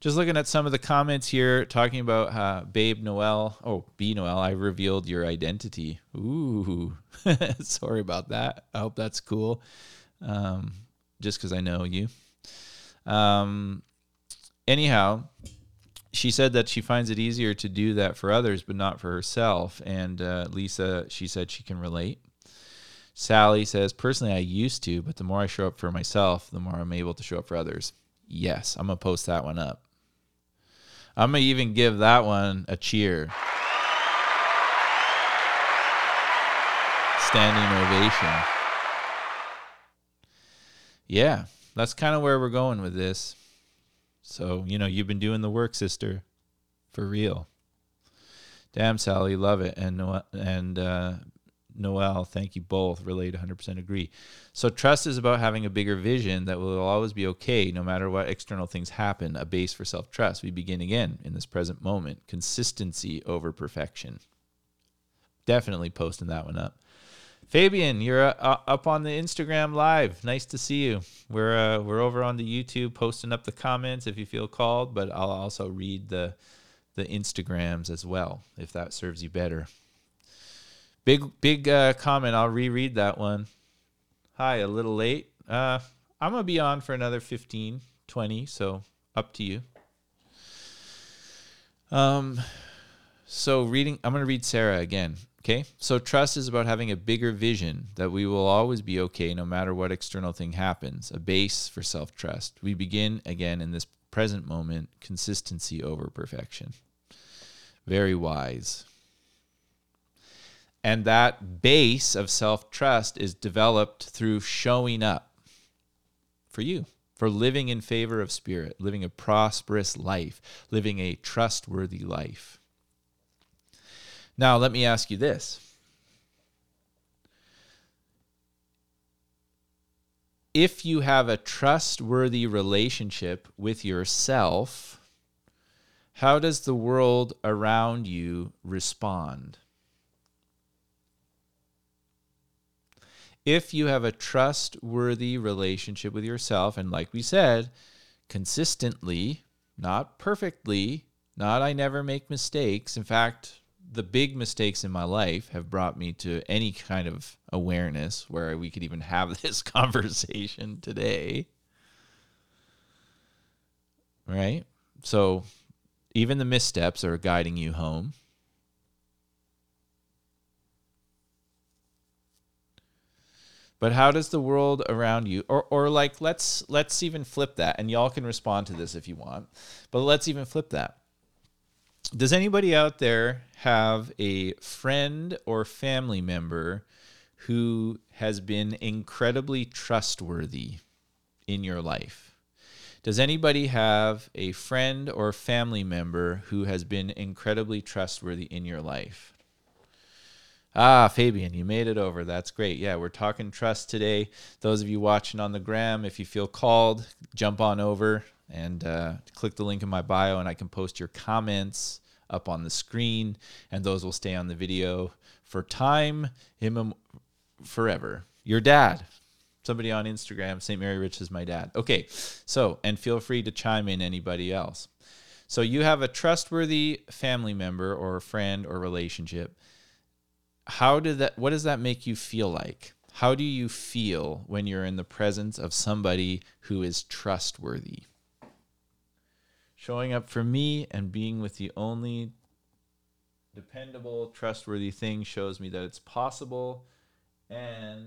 Just looking at some of the comments here, talking about uh, Babe Noel. Oh, B Noel, I revealed your identity. Ooh, sorry about that. I hope that's cool. Um, just because I know you. Um, anyhow, she said that she finds it easier to do that for others, but not for herself. And uh, Lisa, she said she can relate. Sally says, personally, I used to, but the more I show up for myself, the more I'm able to show up for others. Yes, I'm going to post that one up. I'm going to even give that one a cheer. Standing ovation. Yeah, that's kind of where we're going with this. So, you know, you've been doing the work, sister, for real. Damn, Sally, love it. And Noel, and uh, Noel, thank you both. Relate 100% agree. So, trust is about having a bigger vision that will always be okay no matter what external things happen. A base for self trust. We begin again in this present moment. Consistency over perfection. Definitely posting that one up. Fabian, you're uh, up on the Instagram live. Nice to see you. We're uh, we're over on the YouTube posting up the comments if you feel called, but I'll also read the the Instagrams as well if that serves you better. Big big uh, comment. I'll reread that one. Hi, a little late. Uh, I'm gonna be on for another 15, 20, so up to you. Um, so reading, I'm gonna read Sarah again. Okay, so trust is about having a bigger vision that we will always be okay no matter what external thing happens, a base for self trust. We begin again in this present moment, consistency over perfection. Very wise. And that base of self trust is developed through showing up for you, for living in favor of spirit, living a prosperous life, living a trustworthy life. Now, let me ask you this. If you have a trustworthy relationship with yourself, how does the world around you respond? If you have a trustworthy relationship with yourself, and like we said, consistently, not perfectly, not I never make mistakes. In fact, the big mistakes in my life have brought me to any kind of awareness where we could even have this conversation today. Right? So even the missteps are guiding you home. But how does the world around you or or like let's let's even flip that and y'all can respond to this if you want. But let's even flip that does anybody out there have a friend or family member who has been incredibly trustworthy in your life? Does anybody have a friend or family member who has been incredibly trustworthy in your life? Ah, Fabian, you made it over. That's great. Yeah, we're talking trust today. Those of you watching on the gram, if you feel called, jump on over and uh, click the link in my bio, and I can post your comments up on the screen, and those will stay on the video for time him forever. Your dad. Somebody on Instagram, St. Mary Rich is my dad. Okay, so, and feel free to chime in anybody else. So you have a trustworthy family member or friend or relationship. How did that what does that make you feel like? How do you feel when you're in the presence of somebody who is trustworthy? Showing up for me and being with the only dependable, trustworthy thing shows me that it's possible and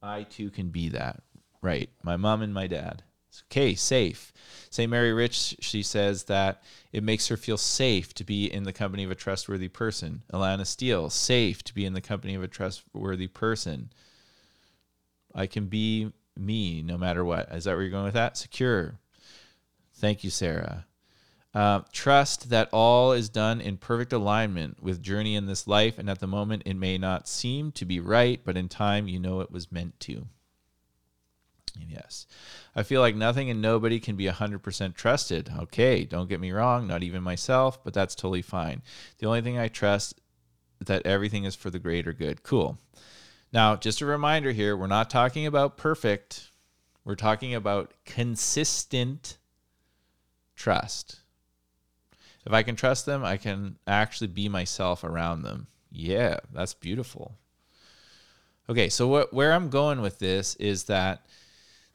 I too can be that. Right. My mom and my dad. Okay, safe. St. Mary Rich, she says that it makes her feel safe to be in the company of a trustworthy person. Alana Steele, safe to be in the company of a trustworthy person. I can be me no matter what. Is that where you're going with that? Secure. Thank you, Sarah. Uh, trust that all is done in perfect alignment with journey in this life, and at the moment it may not seem to be right, but in time you know it was meant to. Yes. I feel like nothing and nobody can be 100% trusted. Okay, don't get me wrong, not even myself, but that's totally fine. The only thing I trust that everything is for the greater good. Cool. Now, just a reminder here, we're not talking about perfect. We're talking about consistent trust. If I can trust them, I can actually be myself around them. Yeah, that's beautiful. Okay, so what where I'm going with this is that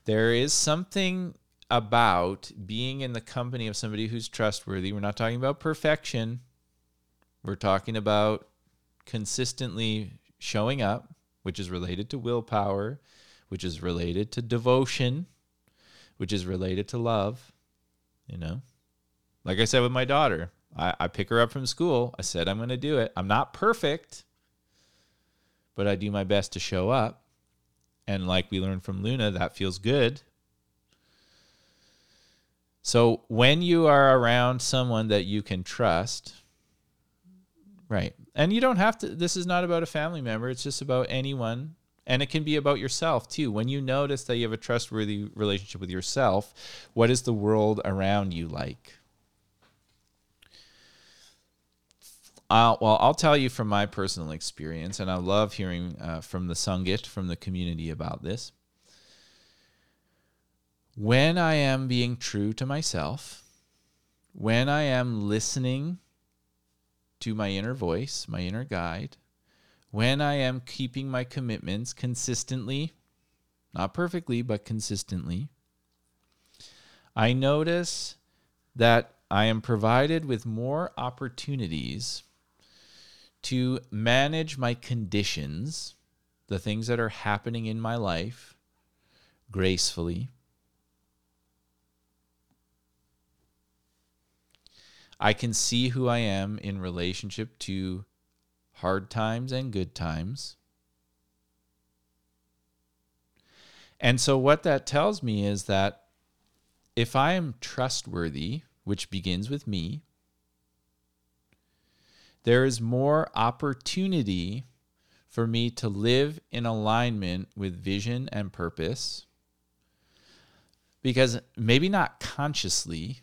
there is something about being in the company of somebody who's trustworthy. We're not talking about perfection. We're talking about consistently showing up, which is related to willpower, which is related to devotion, which is related to love, you know? Like I said with my daughter, I, I pick her up from school. I said I'm going to do it. I'm not perfect, but I do my best to show up. And like we learned from Luna, that feels good. So when you are around someone that you can trust, right? And you don't have to, this is not about a family member, it's just about anyone. And it can be about yourself too. When you notice that you have a trustworthy relationship with yourself, what is the world around you like? I'll, well, I'll tell you from my personal experience, and I love hearing uh, from the Sangat, from the community about this. When I am being true to myself, when I am listening to my inner voice, my inner guide, when I am keeping my commitments consistently, not perfectly, but consistently, I notice that I am provided with more opportunities to manage my conditions, the things that are happening in my life, gracefully. I can see who I am in relationship to hard times and good times. And so, what that tells me is that if I am trustworthy, which begins with me, there is more opportunity for me to live in alignment with vision and purpose. Because maybe not consciously,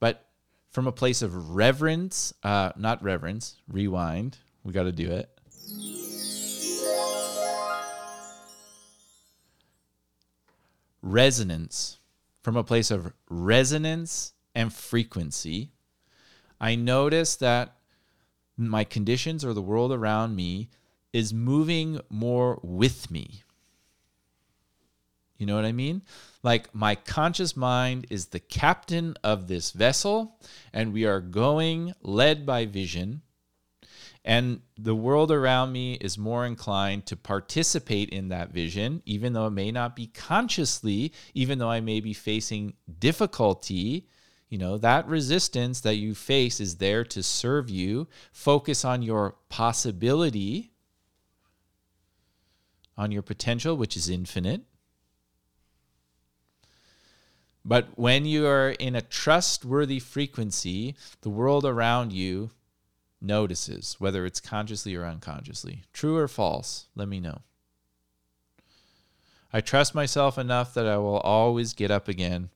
but from a place of reverence, uh, not reverence, rewind. We got to do it. Resonance, from a place of resonance and frequency. I notice that my conditions or the world around me is moving more with me. You know what I mean? Like my conscious mind is the captain of this vessel, and we are going led by vision. And the world around me is more inclined to participate in that vision, even though it may not be consciously, even though I may be facing difficulty you know, that resistance that you face is there to serve you. Focus on your possibility, on your potential, which is infinite. But when you are in a trustworthy frequency, the world around you notices, whether it's consciously or unconsciously. True or false? Let me know. I trust myself enough that I will always get up again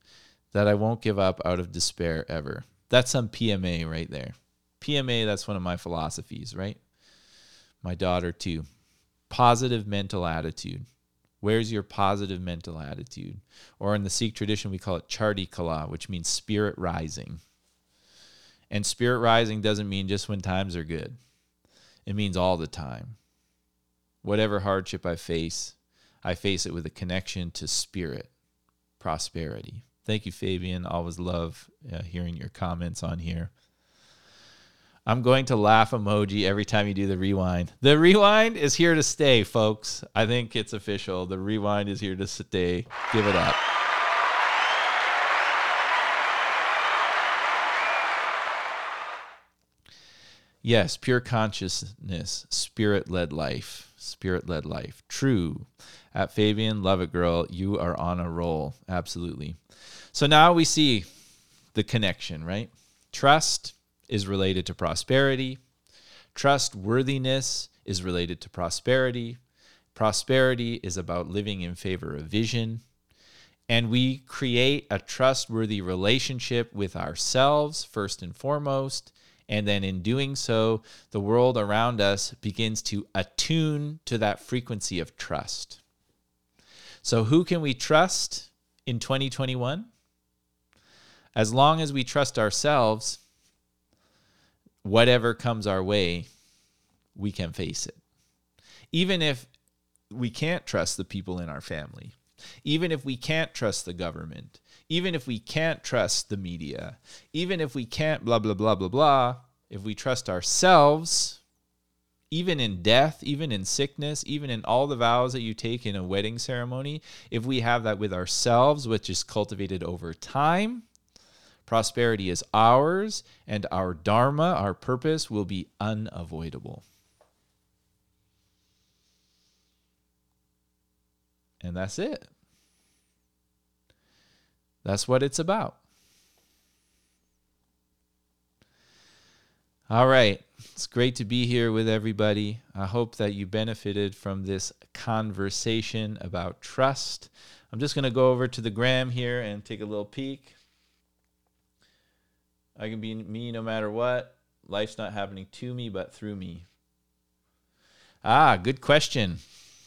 that I won't give up out of despair ever. That's some PMA right there. PMA, that's one of my philosophies, right? My daughter, too. Positive mental attitude. Where's your positive mental attitude? Or in the Sikh tradition, we call it Chardi Kala, which means spirit rising. And spirit rising doesn't mean just when times are good, it means all the time. Whatever hardship I face, I face it with a connection to spirit, prosperity. Thank you, Fabian. Always love uh, hearing your comments on here. I'm going to laugh emoji every time you do the rewind. The rewind is here to stay, folks. I think it's official. The rewind is here to stay. Give it up. Yes, pure consciousness, spirit led life, spirit led life. True. At Fabian, love it, girl. You are on a roll. Absolutely. So now we see the connection, right? Trust is related to prosperity. Trustworthiness is related to prosperity. Prosperity is about living in favor of vision. And we create a trustworthy relationship with ourselves, first and foremost. And then in doing so, the world around us begins to attune to that frequency of trust. So, who can we trust in 2021? As long as we trust ourselves, whatever comes our way, we can face it. Even if we can't trust the people in our family, even if we can't trust the government, even if we can't trust the media, even if we can't blah, blah, blah, blah, blah, if we trust ourselves, even in death, even in sickness, even in all the vows that you take in a wedding ceremony, if we have that with ourselves, which is cultivated over time, Prosperity is ours, and our Dharma, our purpose, will be unavoidable. And that's it. That's what it's about. All right. It's great to be here with everybody. I hope that you benefited from this conversation about trust. I'm just going to go over to the gram here and take a little peek. I can be me no matter what. Life's not happening to me, but through me. Ah, good question.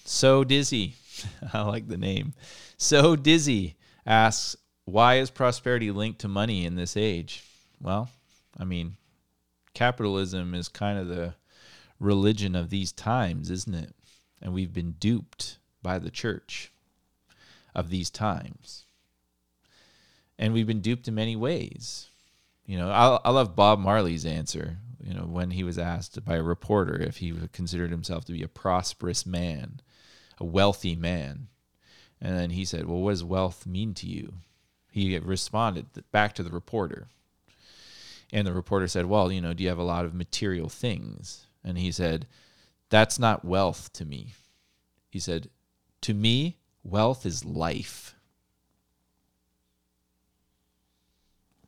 So Dizzy. I like the name. So Dizzy asks, why is prosperity linked to money in this age? Well, I mean, capitalism is kind of the religion of these times, isn't it? And we've been duped by the church of these times. And we've been duped in many ways. You know, I, I love Bob Marley's answer, you know, when he was asked by a reporter if he considered himself to be a prosperous man, a wealthy man. And then he said, Well, what does wealth mean to you? He responded back to the reporter. And the reporter said, Well, you know, do you have a lot of material things? And he said, That's not wealth to me. He said, To me, wealth is life.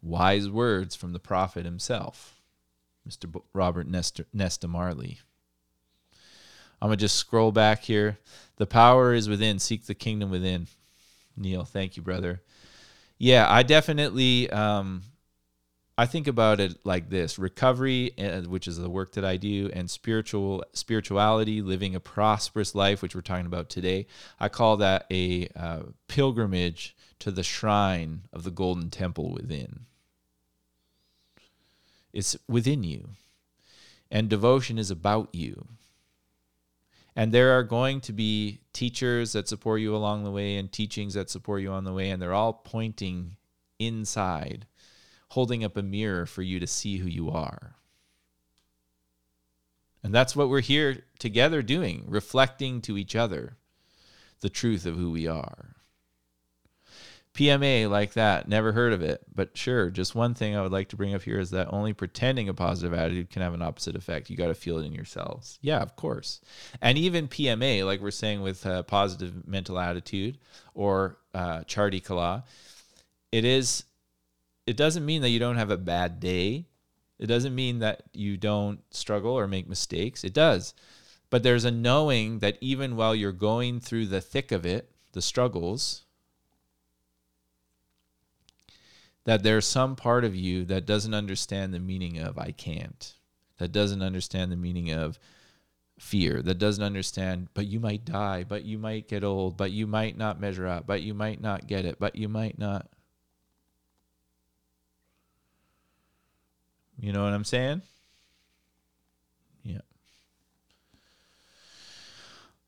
Wise words from the prophet himself, Mr. B- Robert Nesta, Nesta Marley. I'm going to just scroll back here. The power is within. Seek the kingdom within. Neil, thank you, brother. Yeah, I definitely um, I think about it like this: recovery, uh, which is the work that I do, and spiritual spirituality, living a prosperous life, which we're talking about today. I call that a uh, pilgrimage to the shrine of the Golden Temple within. It's within you, and devotion is about you. And there are going to be teachers that support you along the way, and teachings that support you on the way, and they're all pointing inside holding up a mirror for you to see who you are. And that's what we're here together doing, reflecting to each other the truth of who we are. PMA like that, never heard of it. But sure, just one thing I would like to bring up here is that only pretending a positive attitude can have an opposite effect. You got to feel it in yourselves. Yeah, of course. And even PMA, like we're saying with uh, positive mental attitude or uh, Chardi Kala, it is it doesn't mean that you don't have a bad day. It doesn't mean that you don't struggle or make mistakes. It does. But there's a knowing that even while you're going through the thick of it, the struggles, that there's some part of you that doesn't understand the meaning of I can't, that doesn't understand the meaning of fear, that doesn't understand, but you might die, but you might get old, but you might not measure up, but you might not get it, but you might not. You know what I'm saying? Yeah.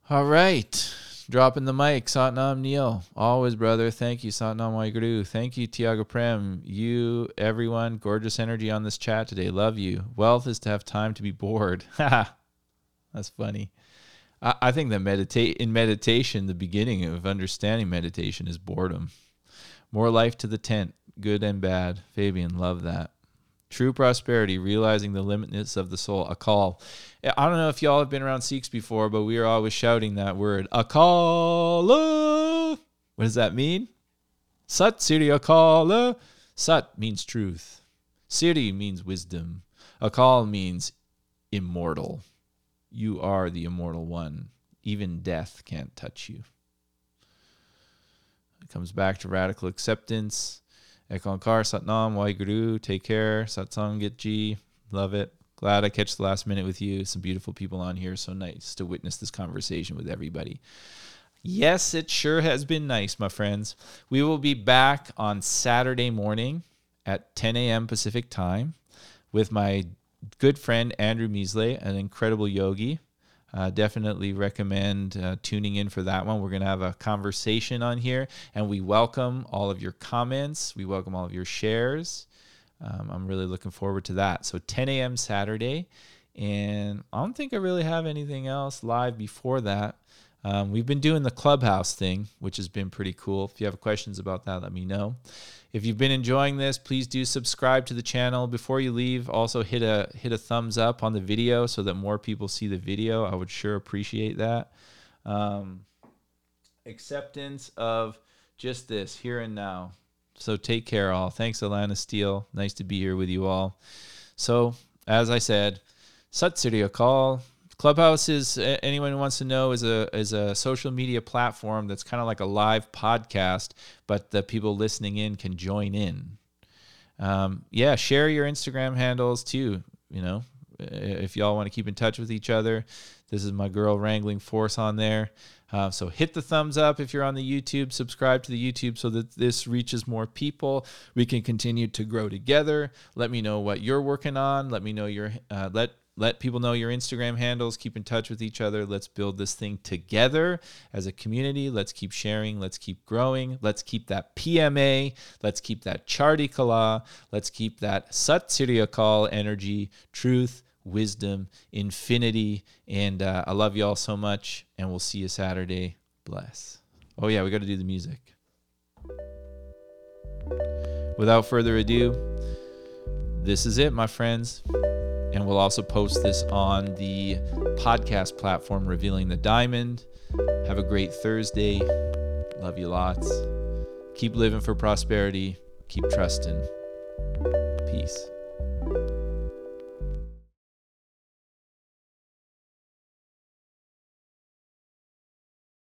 All right. Dropping the mic, Satnam Neil. Always, brother. Thank you, Satnam Waheguru. Thank you, Tiago Prem. You, everyone. Gorgeous energy on this chat today. Love you. Wealth is to have time to be bored. That's funny. I, I think that meditate in meditation, the beginning of understanding meditation is boredom. More life to the tent, good and bad. Fabian, love that. True prosperity, realizing the limitness of the soul. A call. I don't know if y'all have been around Sikhs before, but we are always shouting that word. Akala. What does that mean? Sat Siri Akala. Sat means truth. Siri means wisdom. Akal means immortal. You are the immortal one. Even death can't touch you. It comes back to radical acceptance Ekankar, Satnam, Waheguru, take care. Satsang Gitji, love it. Glad I catch the last minute with you. Some beautiful people on here. So nice to witness this conversation with everybody. Yes, it sure has been nice, my friends. We will be back on Saturday morning at 10 a.m. Pacific time with my good friend Andrew Measley, an incredible yogi. Uh, definitely recommend uh, tuning in for that one. We're going to have a conversation on here, and we welcome all of your comments. We welcome all of your shares. Um, I'm really looking forward to that. So 10 a.m. Saturday, and I don't think I really have anything else live before that. Um, we've been doing the clubhouse thing, which has been pretty cool. If you have questions about that, let me know. If you've been enjoying this, please do subscribe to the channel. Before you leave, also hit a hit a thumbs up on the video so that more people see the video. I would sure appreciate that. Um, acceptance of just this here and now. So take care, all. Thanks, Alana Steele. Nice to be here with you all. So, as I said, Sat Akal. Clubhouse is anyone who wants to know is a is a social media platform that's kind of like a live podcast, but the people listening in can join in. Um, yeah, share your Instagram handles too. You know, if y'all want to keep in touch with each other, this is my girl wrangling force on there. Uh, so hit the thumbs up if you're on the YouTube. Subscribe to the YouTube so that this reaches more people. We can continue to grow together. Let me know what you're working on. Let me know your uh, let let people know your Instagram handles. Keep in touch with each other. Let's build this thing together as a community. Let's keep sharing. Let's keep growing. Let's keep that PMA. Let's keep that Chardi Kala. Let's keep that Sat Sri energy, truth, wisdom, infinity. And uh, I love you all so much. And we'll see you Saturday. Bless. Oh, yeah, we got to do the music. Without further ado, this is it, my friends. And we'll also post this on the podcast platform, Revealing the Diamond. Have a great Thursday. Love you lots. Keep living for prosperity. Keep trusting. Peace.